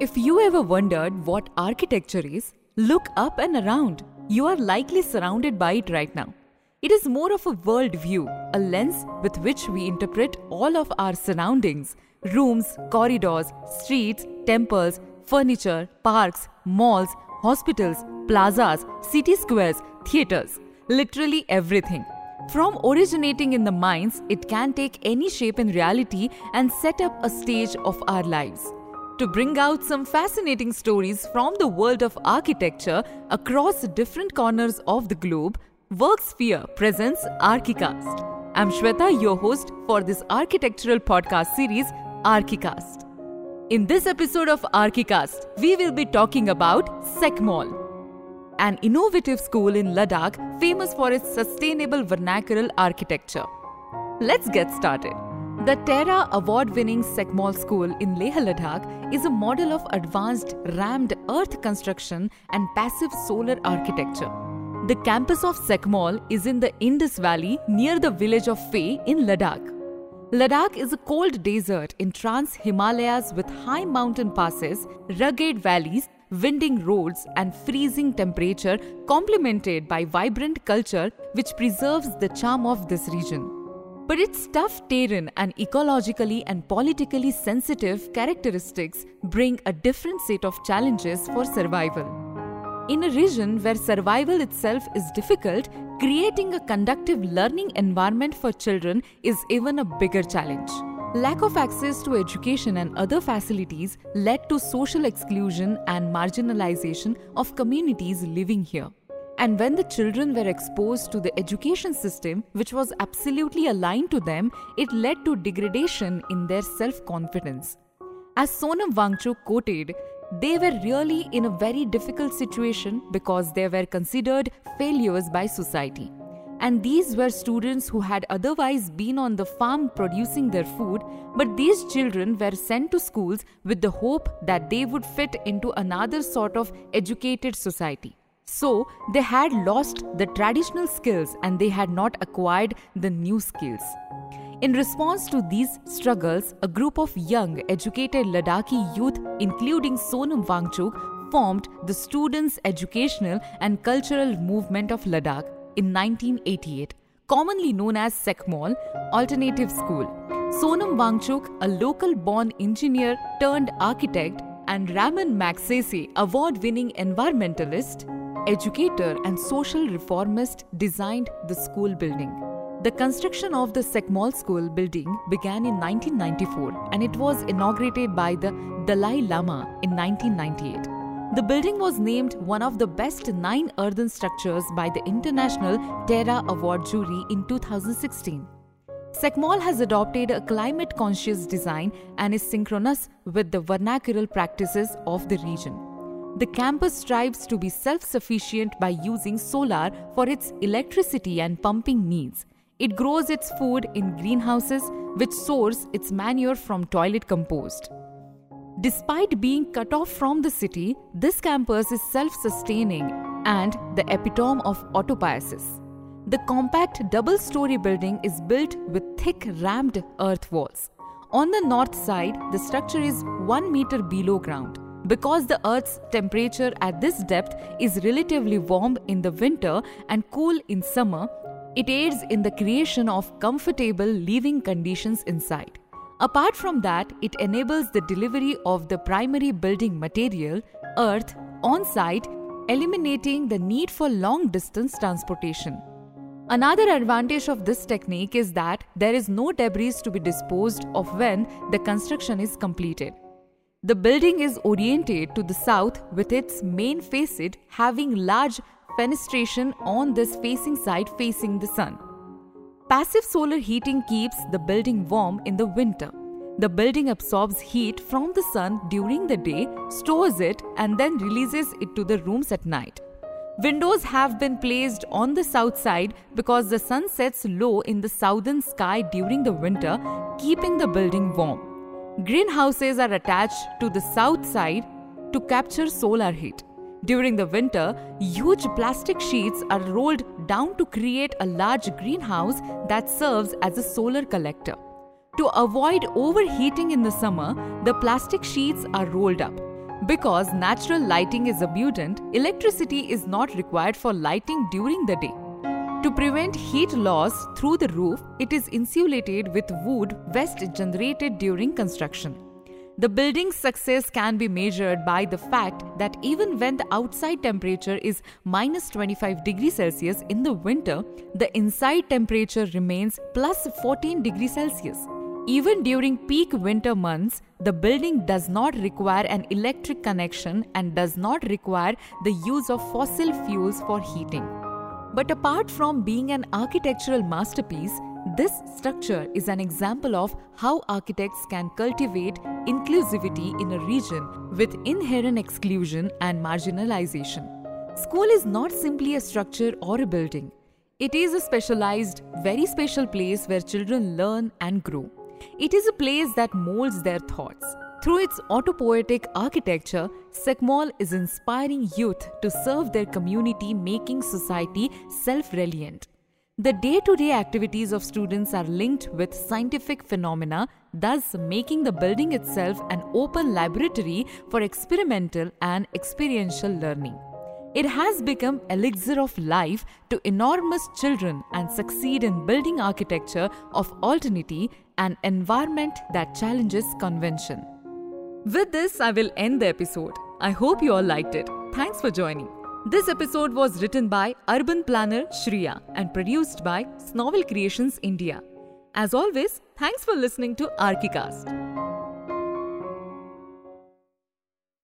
If you ever wondered what architecture is, look up and around. You are likely surrounded by it right now. It is more of a world view, a lens with which we interpret all of our surroundings rooms, corridors, streets, temples, furniture, parks, malls, hospitals, plazas, city squares, theatres, literally everything. From originating in the minds, it can take any shape in reality and set up a stage of our lives. To bring out some fascinating stories from the world of architecture across different corners of the globe, Worksphere presents Archicast. I'm Shweta, your host for this architectural podcast series, Archicast. In this episode of Archicast, we will be talking about SECMOL, an innovative school in Ladakh famous for its sustainable vernacular architecture. Let's get started. The Terra award winning SECMOL school in Leh Ladakh is a model of advanced rammed earth construction and passive solar architecture. The campus of SECMOL is in the Indus Valley near the village of Phey in Ladakh. Ladakh is a cold desert in Trans Himalayas with high mountain passes, rugged valleys, winding roads, and freezing temperature, complemented by vibrant culture which preserves the charm of this region. But its tough terrain and ecologically and politically sensitive characteristics bring a different set of challenges for survival. In a region where survival itself is difficult, creating a conductive learning environment for children is even a bigger challenge. Lack of access to education and other facilities led to social exclusion and marginalization of communities living here. And when the children were exposed to the education system, which was absolutely aligned to them, it led to degradation in their self confidence. As Sonam Wangchuk quoted, they were really in a very difficult situation because they were considered failures by society. And these were students who had otherwise been on the farm producing their food, but these children were sent to schools with the hope that they would fit into another sort of educated society. So, they had lost the traditional skills and they had not acquired the new skills. In response to these struggles, a group of young, educated Ladakhi youth, including Sonam Wangchuk, formed the Students' Educational and Cultural Movement of Ladakh in 1988, commonly known as SECMOL, Alternative School. Sonam Wangchuk, a local born engineer turned architect, and Ramon Magsaysay, award winning environmentalist, educator, and social reformist, designed the school building. The construction of the SECMOL school building began in 1994 and it was inaugurated by the Dalai Lama in 1998. The building was named one of the best nine earthen structures by the International Terra Award jury in 2016. SECMOL has adopted a climate conscious design and is synchronous with the vernacular practices of the region. The campus strives to be self sufficient by using solar for its electricity and pumping needs. It grows its food in greenhouses, which source its manure from toilet compost. Despite being cut off from the city, this campus is self sustaining and the epitome of autopoiesis. The compact double story building is built with thick rammed earth walls. On the north side, the structure is 1 meter below ground. Because the Earth's temperature at this depth is relatively warm in the winter and cool in summer, it aids in the creation of comfortable living conditions inside. Apart from that, it enables the delivery of the primary building material, earth, on site, eliminating the need for long distance transportation. Another advantage of this technique is that there is no debris to be disposed of when the construction is completed. The building is oriented to the south with its main facade having large fenestration on this facing side facing the sun. Passive solar heating keeps the building warm in the winter. The building absorbs heat from the sun during the day, stores it, and then releases it to the rooms at night. Windows have been placed on the south side because the sun sets low in the southern sky during the winter, keeping the building warm. Greenhouses are attached to the south side to capture solar heat. During the winter, huge plastic sheets are rolled down to create a large greenhouse that serves as a solar collector. To avoid overheating in the summer, the plastic sheets are rolled up. Because natural lighting is abundant, electricity is not required for lighting during the day. To prevent heat loss through the roof, it is insulated with wood waste generated during construction. The building's success can be measured by the fact that even when the outside temperature is minus 25 degrees Celsius in the winter, the inside temperature remains plus 14 degrees Celsius. Even during peak winter months, the building does not require an electric connection and does not require the use of fossil fuels for heating. But apart from being an architectural masterpiece, this structure is an example of how architects can cultivate inclusivity in a region with inherent exclusion and marginalization. School is not simply a structure or a building. It is a specialized, very special place where children learn and grow. It is a place that molds their thoughts. Through its autopoietic architecture, SECMOL is inspiring youth to serve their community, making society self reliant. The day to day activities of students are linked with scientific phenomena, thus making the building itself an open laboratory for experimental and experiential learning. It has become elixir of life to enormous children and succeed in building architecture of alternity and environment that challenges convention. With this, I will end the episode. I hope you all liked it. Thanks for joining. This episode was written by urban planner Shriya and produced by Snovel Creations India. As always, thanks for listening to Archicast.